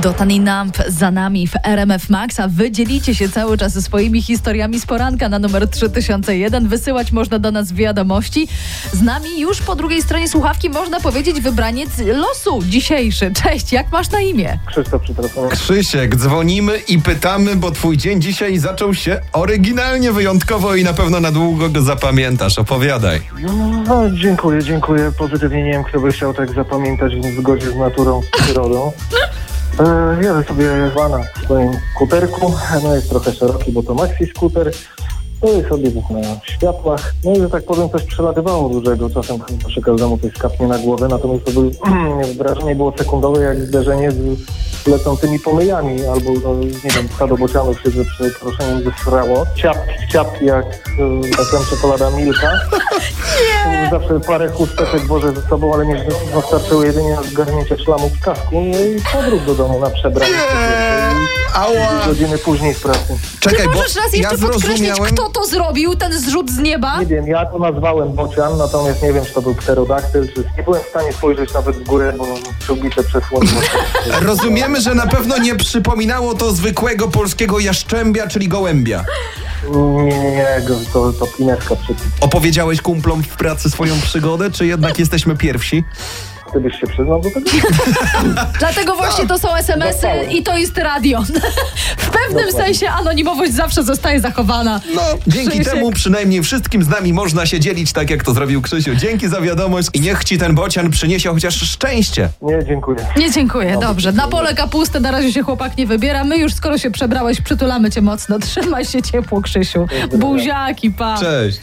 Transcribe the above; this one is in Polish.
Dotan i Namp za nami w RMF Max, a wy dzielicie się cały czas ze swoimi historiami z poranka na numer 3001. Wysyłać można do nas wiadomości. Z nami już po drugiej stronie słuchawki można powiedzieć wybraniec losu dzisiejszy. Cześć, jak masz na imię? Krzysztof. Krzysiek, dzwonimy i pytamy, bo twój dzień dzisiaj zaczął się oryginalnie, wyjątkowo i na pewno na długo go zapamiętasz. Opowiadaj. No, dziękuję, dziękuję. Pozytywnie nie wiem, kto by chciał tak zapamiętać w zgodzie z naturą, z przyrodą. E, jadę sobie wana w swoim skuterku. No jest trochę szeroki, bo to maxi skuter. Stoję sobie na światłach. No i że tak powiem, coś przelatywało dużego. Czasem przy każdemu coś skapnie na głowę. Natomiast to był, wrażenie było sekundowe, jak zderzenie z lecącymi pomyjami. Albo, no, nie wiem, stado bocianów się ze przeproszeniem zesrało. Ciapki, ciapki jak e, tak powiem, czekolada Milka. Zawsze parę chusteczek włożę ze sobą, ale nie wystarczyło jedynie na zgarnięcie szlamu w kasku no i powrót do domu na przebranie. Ała! Godziny później z pracy. Czekaj, bo Możesz raz ja jeszcze podkreślić, zrozumiałem... kto to zrobił, ten zrzut z nieba? Nie wiem, ja to nazwałem bocian, natomiast nie wiem, czy to był pterodaktyl, czy... Nie byłem w stanie spojrzeć nawet w górę, bo przyłbicze przesłoniło. Rozumiemy, że na pewno nie przypominało to zwykłego polskiego jaszczębia, czyli gołębia. Nie, nie, nie, to, to pineska przecież. Opowiedziałeś kumplom w pracy swoją przygodę, czy jednak jesteśmy pierwsi? Ty byś się przyznał do tego? Dlatego właśnie to są SMS-y Dostałem. i to jest radio. W pewnym Dokładnie. sensie anonimowość zawsze zostaje zachowana. No, dzięki Krzysiek. temu przynajmniej wszystkim z nami można się dzielić tak, jak to zrobił Krzysiu. Dzięki za wiadomość i niech ci ten bocian przyniesie chociaż szczęście. Nie, dziękuję. Nie dziękuję, dobrze. Na pole kapusty na razie się chłopak nie wybiera. My już skoro się przebrałeś, przytulamy cię mocno. Trzymaj się ciepło, Krzysiu. Buziaki, pa. Cześć.